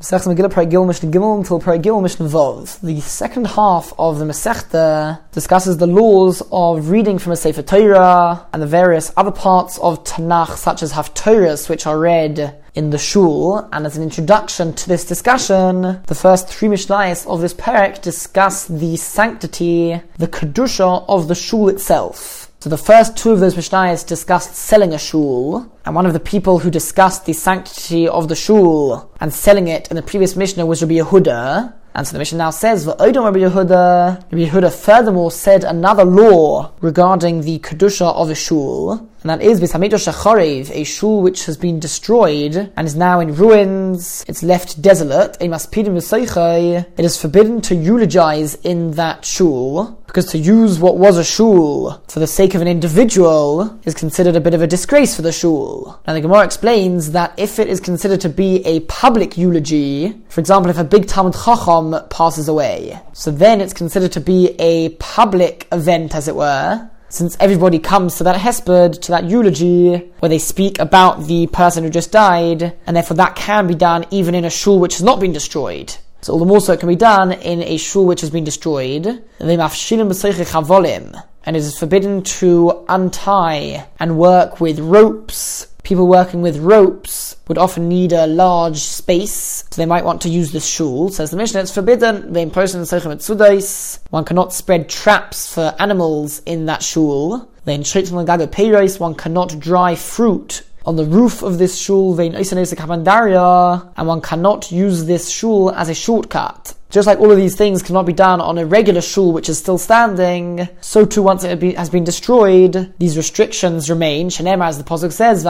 Masechta Megillah Mishnah Gimel until Mishnah Vov. The second half of the Masechta discusses the laws of reading from a Sefer Torah and the various other parts of Tanakh, such as Haftorahs, which are read in the shul. And as an introduction to this discussion, the first three Mishnayos of this parak discuss the sanctity, the kedusha of the shul itself. So the first two of those Mishnayos discussed selling a shul, and one of the people who discussed the sanctity of the shul and selling it in the previous Mishnah was Rabbi Yehuda. And so the Mishnah now says, "V'odom Rabbi Yehuda." Rabbi Yehuda furthermore said another law regarding the kedusha of a shul, and that is Bisamidosh Shacharev, a shul which has been destroyed and is now in ruins. It's left desolate. A Maspidim it is forbidden to eulogize in that shul because to use what was a shul for the sake of an individual is considered a bit of a disgrace for the shul. Now the Gemara explains that if it is considered to be a public eulogy, for example, if a big Talmud Chacham passes away, so then it's considered to be a public event, as it were, since everybody comes to that hesped, to that eulogy, where they speak about the person who just died, and therefore that can be done even in a shul which has not been destroyed. So all the more so it can be done in a shul which has been destroyed. And it is forbidden to untie and work with ropes. People working with ropes would often need a large space, so they might want to use the shul. Says the Mishnah, it's forbidden. One cannot spread traps for animals in that shul. One cannot dry fruit on the roof of this shul, and one cannot use this shul as a shortcut. Just like all of these things cannot be done on a regular shul which is still standing, so too once it has been destroyed, these restrictions remain. Shenemar, as the Pasuk says,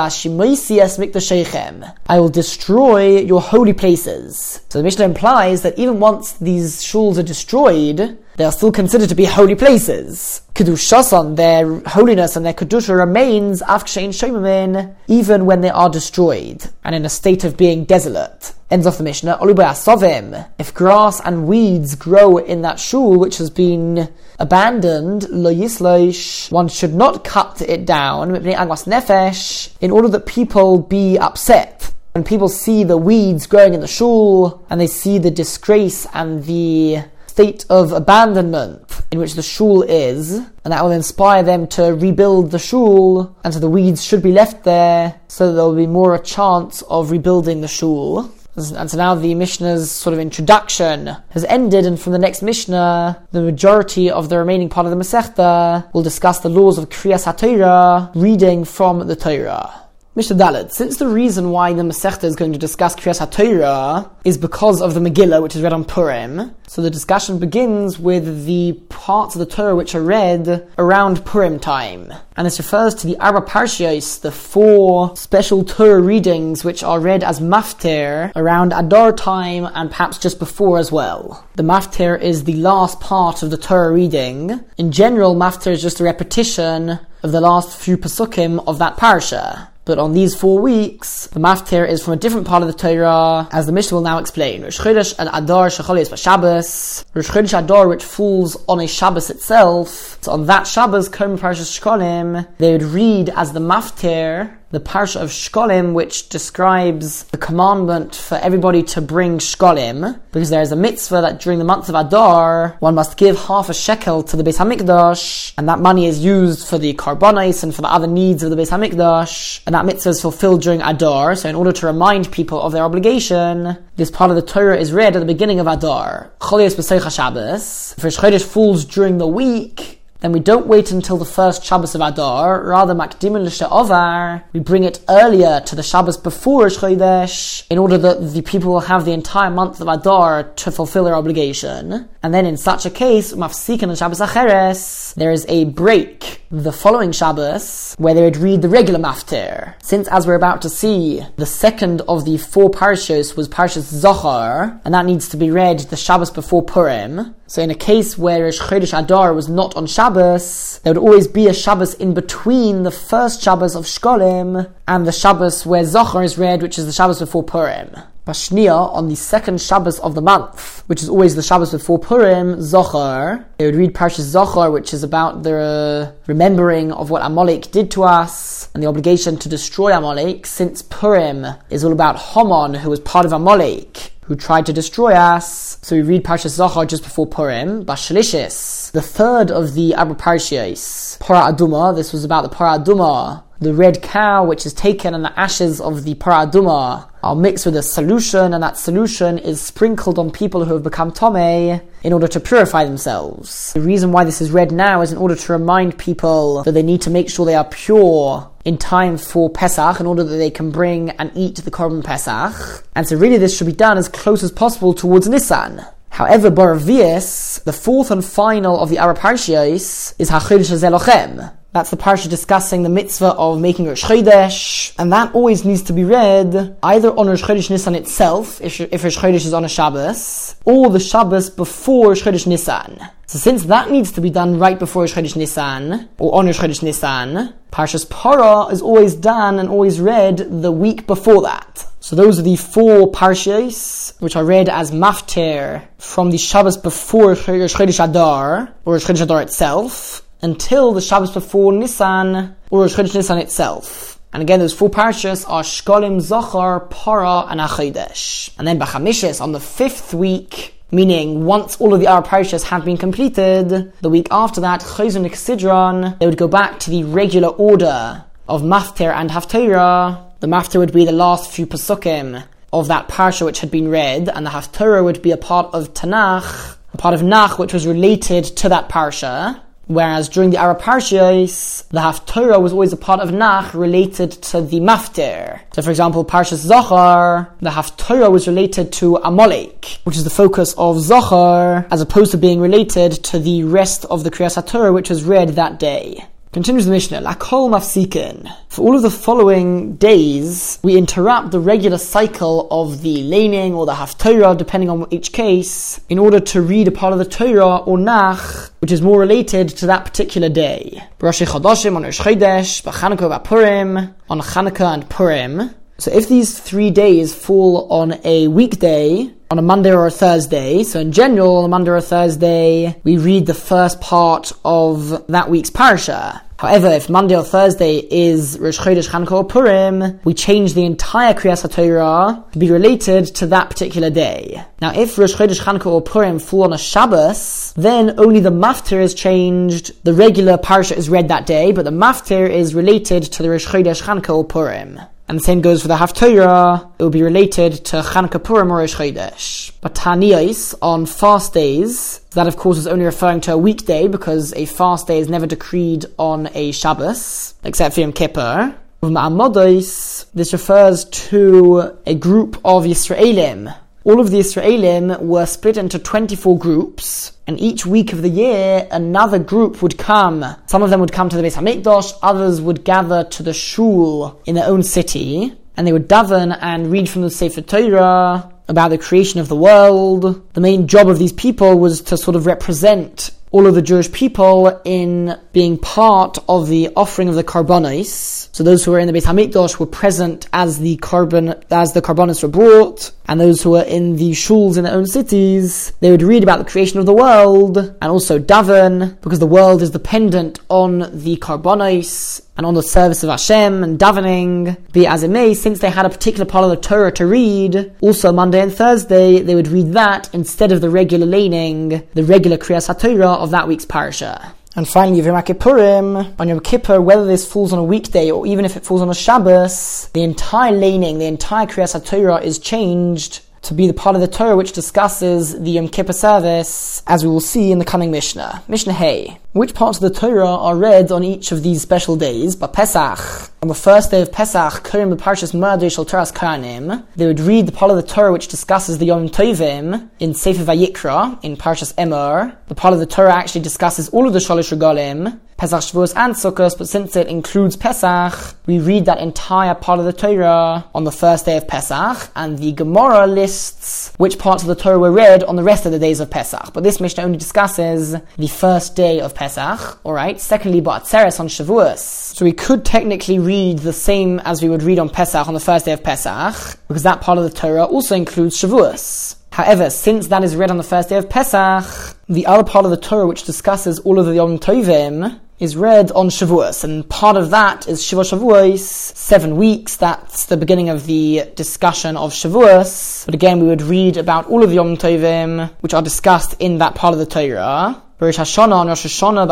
I will destroy your holy places. So the Mishnah implies that even once these shuls are destroyed, they are still considered to be holy places. Kedushasan, their holiness and their kedusha remains afkshein shomamin, even when they are destroyed and in a state of being desolate. Ends off the Mishnah, Asovim. If grass and weeds grow in that shul which has been abandoned, lo yisloish, one should not cut it down, nefesh, in order that people be upset. When people see the weeds growing in the shul, and they see the disgrace and the state of abandonment in which the shul is, and that will inspire them to rebuild the shul, and so the weeds should be left there, so there will be more a chance of rebuilding the shul. And so now the Mishnah's sort of introduction has ended, and from the next Mishnah, the majority of the remaining part of the Masechta will discuss the laws of Kriyas HaTorah, reading from the Torah. Mishnah Dalet, since the reason why the Masechta is going to discuss Kriyas HaTorah is because of the Megillah, which is read on Purim, so the discussion begins with the parts of the Torah which are read around Purim time. And this refers to the Arba Parshios, the four special Torah readings which are read as Maftir around Adar time and perhaps just before as well. The Maftir is the last part of the Torah reading. In general, Maftir is just a repetition of the last few Pasukim of that Parsha. But on these four weeks, the maftir is from a different part of the Torah, as the Mishnah will now explain. Rosh Chodesh and Adar Shecholis Shabbos. Rosh Chodesh Adar, which falls on a Shabbos itself. So on that Shabbos, Kerm Parashas Shkolim, they would read as the maftir the parsha of Shkolim, which describes the commandment for everybody to bring Shkolim, because there is a mitzvah that during the month of Adar, one must give half a shekel to the Beis Hamikdash, and that money is used for the karbonis and for the other needs of the Beis Hamikdash, and that mitzvah is fulfilled during Adar. So, in order to remind people of their obligation, this part of the Torah is read at the beginning of Adar. Cholios B'Seicha Shabbos. If Chodesh falls during the week, then we don't wait until the first Shabbos of Adar, rather Makdimin Ovar, we bring it earlier to the Shabbos before Rosh in order that the people will have the entire month of Adar to fulfill their obligation. And then in such a case, Mafsikan and Shabbos Acheres, there is a break the following Shabbos, where they would read the regular Maftir. Since, as we're about to see, the second of the four parashos was Parashas Zachar, and that needs to be read the Shabbos before Purim, so in a case where Rosh Chodesh Adar was not on Shabbos, there would always be a Shabbos in between the first Shabbos of Shkolim and the Shabbos where Zachar is read, which is the Shabbos before Purim. Bashnia, on the second Shabbos of the month, which is always the Shabbos before Purim, Zachar, they would read Parshas Zachar, which is about the remembering of what Amalek did to us and the obligation to destroy Amalek, since Purim is all about Haman, who was part of Amalek, who tried to destroy us. So we read Parshas Zachar just before Purim, Bashalishis, the third of the Arba Parshios, Para Aduma. This was about the Para Aduma, the red cow which is taken and the ashes of the Para Aduma are mixed with a solution, and that solution is sprinkled on people who have become Tomei in order to purify themselves. The reason why this is read now is in order to remind people that they need to make sure they are pure in time for Pesach in order that they can bring and eat the Korban Pesach. And so really this should be done as close as possible towards Nisan. However, Baravias, the fourth and final of the Arba Parshios, is HaChodesh Zelochem. That's the parsha discussing the mitzvah of making Rosh Chodesh, and that always needs to be read either on Rosh Chodesh Nisan itself, if, if Rosh Chodesh is on a Shabbos, or the Shabbos before Rosh Chodesh Nisan. So since that needs to be done right before Rosh Chodesh Nisan, or on Rosh Chodesh Nisan, Parshas Para is always done and always read the week before that. So those are the four parshas which are read as maftir from the Shabbos before Chodesh Adar, or Chodesh Adar itself, until the Shabbos before Nisan or Chodesh Nisan itself. And again, those four parashas are Shkolim, Zachar, Para, and Achodesh. And then Bachamishes on the fifth week, meaning once all of the Arba parashas have been completed, the week after that, Chozon Sidron, they would go back to the regular order of Maftir and Haftarah. The Maftir would be the last few pasukim of that parsha which had been read, and the Haftarah would be a part of Tanakh, a part of Nach which was related to that parsha. Whereas during the Arba Parshas, the Haftarah was always a part of Nach related to the Maftir. So for example, Parshas Zachar, the Haftarah was related to Amalek, which is the focus of Zachar, as opposed to being related to the rest of the Kriyas HaTorah, which was read that day. Continues the Mishnah, Lakol Mafsikin. For all of the following days, we interrupt the regular cycle of the laning or the Haftarah, depending on each case, in order to read a part of the Torah or Nach, which is more related to that particular day. Rosh Chodashim on Rosh Chodesh, B'Chanukah Purim, on Chanukah and Purim. So if these three days fall on a weekday, on a Monday or a Thursday. So in general, on a Monday or a Thursday, we read the first part of that week's parasha. However, if Monday or Thursday is Rosh Chodesh Chanukah or Purim, we change the entire Kriyas HaTorah to be related to that particular day. Now, if Rosh Chodesh Chanukah or Purim fall on a Shabbos, then only the Maftir is changed. The regular parasha is read that day, but the Maftir is related to the Rosh Chodesh Chanukah or Purim. And the same goes for the Haftarah, it will be related to Chanukah Purim or Rosh Chodesh. But Taniyos, on fast days, that of course is only referring to a weekday because a fast day is never decreed on a Shabbos, except for Yom Kippur. This refers to a group of Yisraelim. All of the Israelim were split into 24 groups, and each week of the year, another group would come. Some of them would come to the Beis Hamikdash, others would gather to the shul in their own city, and they would daven and read from the Sefer Torah about the creation of the world. The main job of these people was to sort of represent all of the Jewish people in being part of the offering of the karbonis. So those who were in the Beit Hamikdash were present as the carbon as the karbonis were brought, and those who were in the shuls in their own cities, they would read about the creation of the world and also daven because the world is dependent on the karbonis and on the service of Hashem and davening. Be as it may, since they had a particular part of the Torah to read, also Monday and Thursday they would read that instead of the regular laning, the regular Kriyas HaTorah of that week's parasha. And finally, Yom Kippurim, on Yom Kippur, whether this falls on a weekday or even if it falls on a Shabbos, the entire laning, the entire Kriyas HaTorah is changed to be the part of the Torah which discusses the Yom Kippur service, as we will see in the coming Mishnah. Mishnah Hey. Which parts of the Torah are read on each of these special days? But Pesach, on the first day of Pesach, Kurim Parshas Ma'adei Torah's they would read the part of the Torah which discusses the Yom Tovim in Sefer Vayikra, in Parshas Emor. The part of the Torah actually discusses all of the Shalosh Regalim, Pesach, Shavuos, and Sukkot, but since it includes Pesach, we read that entire part of the Torah on the first day of Pesach, and the Gemara lists which parts of the Torah were read on the rest of the days of Pesach. But this Mishnah only discusses the first day of Pesach, alright? Secondly, Ba'atzeres on Shavuos. So we could technically read the same as we would read on Pesach on the first day of Pesach, because that part of the Torah also includes Shavuos. However, since that is read on the first day of Pesach, the other part of the Torah which discusses all of the Yom Tovim is read on Shavuos, and part of that is Shiva Shavuos, seven weeks. That's the beginning of the discussion of Shavuos. But again, we would read about all of the Yom Tovim, which are discussed in that part of the Torah. Rosh Hashanah on Rosh Hashanah.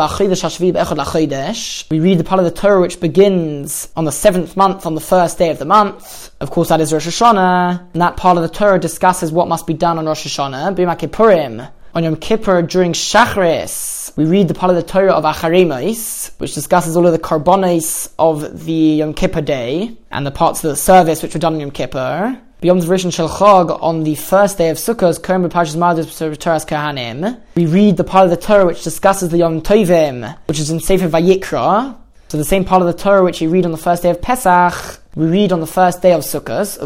We read the part of the Torah which begins on the seventh month on the first day of the month. Of course, that is Rosh Hashanah, and that part of the Torah discusses what must be done on Rosh Hashanah. On Yom Kippur during Shachris, we read the part of the Torah of Acharemos, which discusses all of the carbonos of the Yom Kippur day and the parts of the service which were done on Yom Kippur. Beyond the Rishon Shel on the first day of Sukkot, Kerem Parshas Mardus Kohanim, we read the part of the Torah which discusses the Yom Tovim, which is in Sefer Vayikra. So the same part of the Torah which you read on the first day of Pesach, we read on the first day of Sukkot,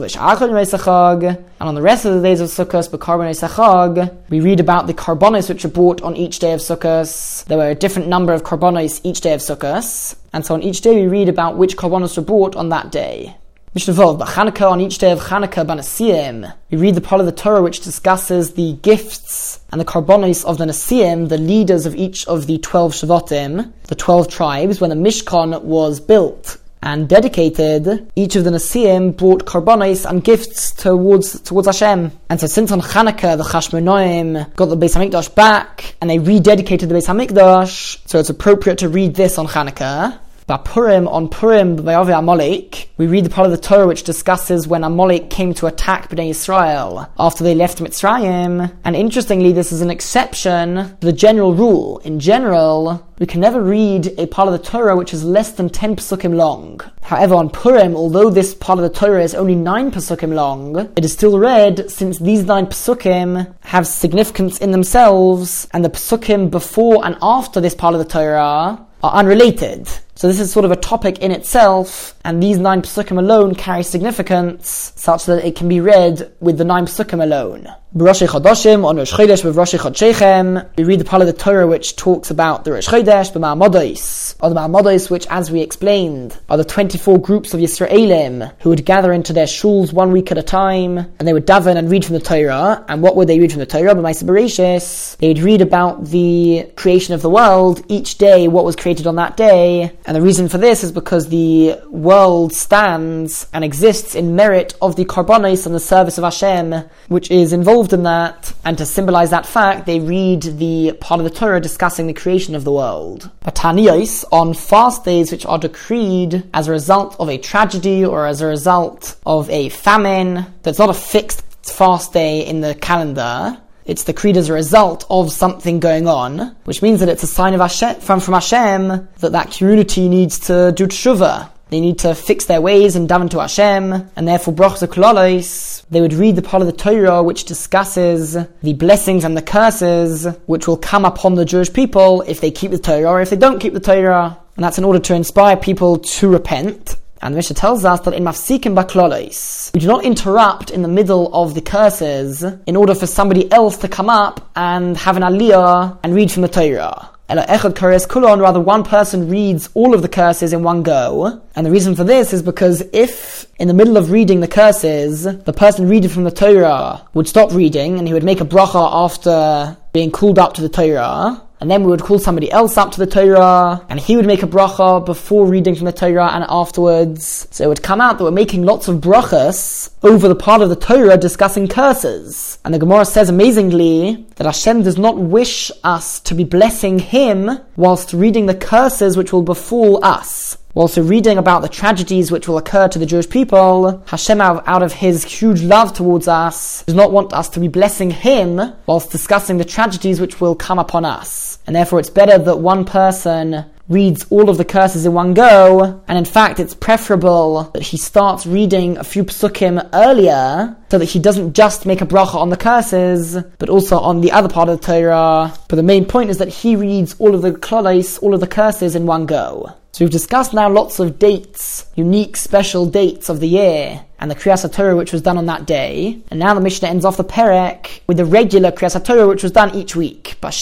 and on the rest of the days of Sukkot, B'Karbon we read about the carbonos which are brought on each day of Sukkot. There were a different number of carbonos each day of Sukkot, and so on each day we read about which carbonos were brought on that day. Mishnah Vov, Chanukah, on each day of Chanukah, Banasiyim, we read the part of the Torah which discusses the gifts and the carbonos of the Nasiim, the leaders of each of the 12 Shavatim, the 12 tribes, when the Mishkan was built and dedicated, each of the Nasiim brought carbonos and gifts towards towards Hashem. And so since on Hanukkah the Chashmonaim got the Beis Hamikdash back and they rededicated the Beis Hamikdash, so it's appropriate to read this on Hanukkah. Purim, on Purim, Amalek, we read the part of the Torah which discusses when Amalek came to attack Bnei Israel after they left Mitzrayim. And interestingly, this is an exception to the general rule. In general, we can never read a part of the Torah which is less than 10 psukim long. However, on Purim, although this part of the Torah is only 9 psukim long, it is still read since these 9 psukim have significance in themselves, and the psukim before and after this part of the Torah are unrelated. So this is sort of a topic in itself, and these nine psukim alone carry significance such that it can be read with the nine psukim alone. B'Rosh Chodashim, on Rosh Chodesh with Rosh Chodshechem, we read the part of the Torah which talks about the Rosh Chodesh, the Ma'amodos, or the Ma'amodos which, as we explained, are the 24 groups of Yisraelim who would gather into their shuls one week at a time, and they would daven and read from the Torah, and what would they read from the Torah? B'Maisa Bereshis, they would read about the creation of the world, each day, what was created on that day, and the reason for this is because the world stands and exists in merit of the Karbonis and the service of Hashem, which is involved involved in that, and to symbolize that fact, they read the part of the Torah discussing the creation of the world. Pataniyos, on fast days which are decreed as a result of a tragedy or as a result of a famine, that's not a fixed fast day in the calendar, it's decreed as a result of something going on, which means that it's a sign of Hashem, from, from Hashem that that community needs to do tshuva, they need to fix their ways and daven to Hashem, and therefore brachos klolos. They would read the part of the Torah which discusses the blessings and the curses which will come upon the Jewish people if they keep the Torah or if they don't keep the Torah. And that's in order to inspire people to repent. And the Mishnah tells us that in mafsikim baklolos, we do not interrupt in the middle of the curses in order for somebody else to come up and have an aliyah and read from the Torah. Rather one person reads all of the curses in one go. And the reason for this is because if in the middle of reading the curses, the person reading from the Torah would stop reading and he would make a bracha after being called up to the Torah, and then we would call somebody else up to the Torah, and he would make a bracha before reading from the Torah and afterwards. So it would come out that we're making lots of brachas over the part of the Torah discussing curses. And the Gemara says amazingly that Hashem does not wish us to be blessing Him whilst reading the curses which will befall us. Whilst we're reading about the tragedies which will occur to the Jewish people, Hashem, out of His huge love towards us, does not want us to be blessing Him whilst discussing the tragedies which will come upon us. And therefore it's better that one person reads all of the curses in one go, and in fact it's preferable that he starts reading a few psukim earlier, so that he doesn't just make a bracha on the curses, but also on the other part of the Torah. But the main point is that he reads all of the klolos, all of the curses in one go. So we've discussed now lots of dates, unique, special dates of the year, and the Kriyas Torah which was done on that day. And now the Mishnah ends off the Perek with the regular Kriyas Torah which was done each week. During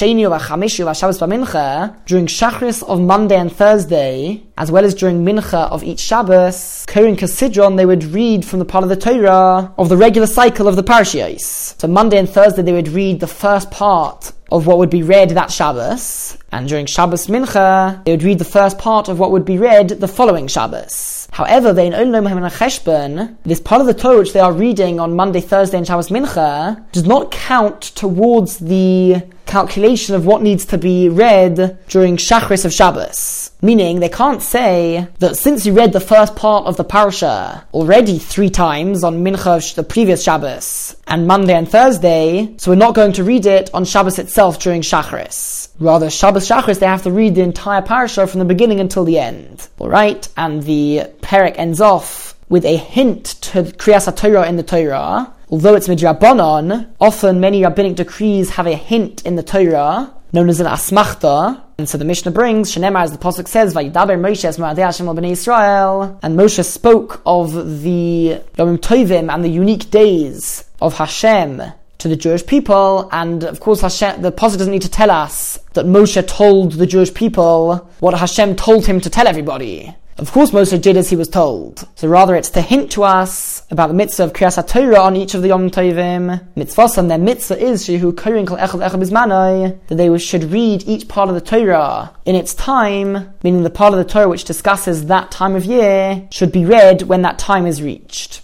Shachris of Monday and Thursday, as well as during Mincha of each Shabbos, Kohen Kasidron, they would read from the part of the Torah of the regular cycle of the Parashiyos. So Monday and Thursday they would read the first part of what would be read that Shabbos, and during Shabbos Mincha, they would read the first part of what would be read the following Shabbos. However, they in Olam Cheshbon, this part of the Torah which they are reading on Monday, Thursday, and Shabbos Mincha, does not count towards the calculation of what needs to be read during Shachris of Shabbos. Meaning, they can't say that since you read the first part of the parasha already three times on Mincha, the previous Shabbos, and Monday and Thursday, so we're not going to read it on Shabbos itself during Shachris. Rather, Shabbos Shachris, they have to read the entire parasha from the beginning until the end. Alright? And the Perek ends off with a hint to Kriyas Torah in the Torah, although it's midrabanon, often many rabbinic decrees have a hint in the Torah, known as an asmachta. And so the Mishnah brings, Shenemar, as the Pasuk says, Vayidaber Moshe es Hashem al Israel. And Moshe spoke of the Yom Tovim and the unique days of Hashem to the Jewish people, and of course Hashem, the Pasuk doesn't need to tell us that Moshe told the Jewish people what Hashem told him to tell everybody. Of course, Moshe did as he was told. So rather, it's to hint to us about the mitzvah of Kriyas Torah on each of the Yom Tovim. Mitzvah, and their mitzvah is shehu korin kol echad echad bizmanoi, that they should read each part of the Torah in its time, meaning the part of the Torah which discusses that time of year should be read when that time is reached.